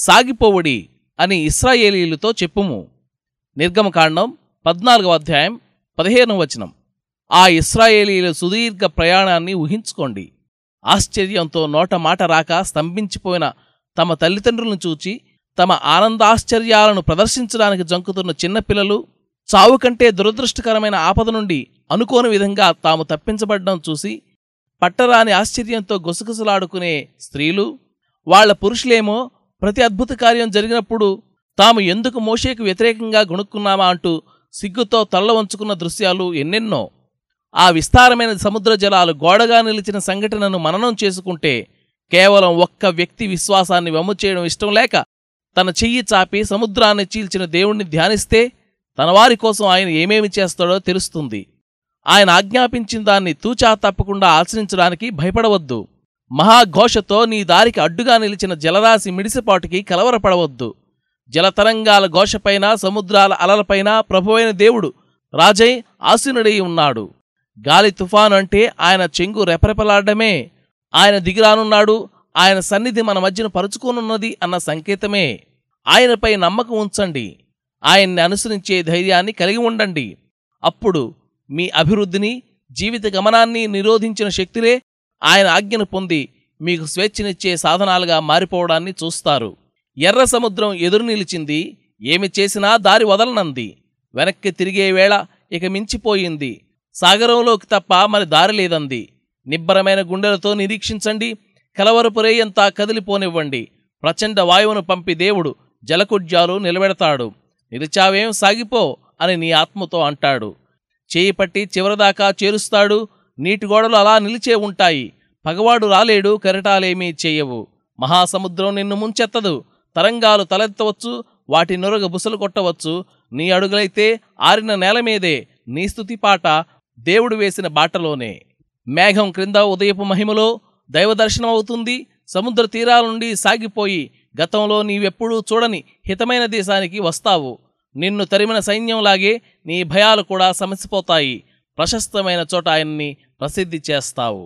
సాగిపోవుడి అని ఇస్రాయేలీలతో చెప్పుము. నిర్గమకాండం పద్నాలుగవ అధ్యాయం పదిహేను వచనం. ఆ ఇస్రాయేలీల సుదీర్ఘ ప్రయాణాన్ని ఊహించుకోండి. ఆశ్చర్యంతో నోట మాట రాక స్తంభించిపోయిన తమ తల్లిదండ్రులను చూచి తమ ఆనందాశ్చర్యాలను ప్రదర్శించడానికి జంకుతున్న చిన్నపిల్లలు చావు కంటే దురదృష్టకరమైన ఆపద నుండి అనుకోని విధంగా తాము తప్పించబడ్డం చూసి పట్టరాని ఆశ్చర్యంతో గుసగుసలాడుకునే స్త్రీలు వాళ్ళ పురుషులేమో ప్రతి అద్భుత కార్యం జరిగినప్పుడు తాము ఎందుకు మోషేకు వ్యతిరేకంగా గుణుక్కున్నామా అంటూ సిగ్గుతో తల్ల వంచుకున్న దృశ్యాలు ఎన్నెన్నో. ఆ విస్తారమైన సముద్ర జలాలు గోడగా నిలిచిన సంఘటనను మననం చేసుకుంటే కేవలం ఒక్క వ్యక్తి విశ్వాసాన్ని వమ్ము చేయడం ఇష్టం లేక తన చెయ్యి చాపి సముద్రాన్ని చీల్చిన దేవుణ్ణి ధ్యానిస్తే తన వారి కోసం ఆయన ఏమేమి చేస్తాడో తెలుస్తుంది. ఆయన ఆజ్ఞాపించిన దాన్ని తూచా తప్పకుండా ఆచరించడానికి భయపడవద్దు. మహాఘోషతో నీ దారికి అడ్డుగా నిలిచిన జలరాశి మిడిసిపాటుకి కలవరపడవద్దు. జలతరంగాల ఘోషపైన సముద్రాల అలలపైన ప్రభువైన దేవుడు రాజై ఆసీనుడై ఉన్నాడు. గాలి తుఫాను అంటే ఆయన చెంగు రెపరెపలాడమే. ఆయన దిగిరానున్నాడు ఆయన సన్నిధి మన మధ్యన పరుచుకోనున్నది అన్న సంకేతమే. ఆయనపై నమ్మకం ఉంచండి. ఆయన్ని అనుసరించే ధైర్యాన్ని కలిగి ఉండండి. అప్పుడు మీ అభివృద్ధిని జీవిత గమనాన్ని నిరోధించిన శక్తులే ఆయన ఆజ్ఞను పొంది మీకు స్వేచ్ఛనిచ్చే సాధనాలుగా మారిపోవడాన్ని చూస్తారు. ఎర్ర సముద్రం ఎదురు నిలిచింది ఏమి చేసినా దారి వదలనంది. వెనక్కి తిరిగే వేళ ఇక మించిపోయింది. సాగరంలోకి తప్ప మరి దారి లేదంది. నిబ్బరమైన గుండెలతో నిరీక్షించండి. కలవరపురేయంతా కదిలిపోనివ్వండి. ప్రచండ వాయువును పంపి దేవుడు జలకుడ్యాలు నిలబెడతాడు. నిలిచావేం సాగిపో అని నీ ఆత్మతో అంటాడు. చేయి పట్టి చివరిదాకా చేరుస్తాడు. నీటి గోడలు అలా నిలిచే ఉంటాయి. పగవాడు రాలేడు కెరటాలేమీ చేయవు. మహాసముద్రం నిన్ను ముంచెత్తదు. తరంగాలు తలెత్తవచ్చు వాటి నొరగ బుసలు కొట్టవచ్చు. నీ అడుగులైతే ఆరిన నేల మీదే నీ స్థుతి పాట దేవుడు వేసిన బాటలోనే. మేఘం క్రింద ఉదయపు మహిమలో దైవదర్శనం అవుతుంది సముద్ర తీరాల నుండి సాగిపోయి గతంలో నీవెప్పుడూ చూడని హితమైన దేశానికి వస్తావు. నిన్ను తరిమిన సైన్యంలాగే నీ భయాలు కూడా సమసిపోతాయి. ప్రశస్తమైన చోట ఆయన్ని ప్రసిద్ధి చేస్తావు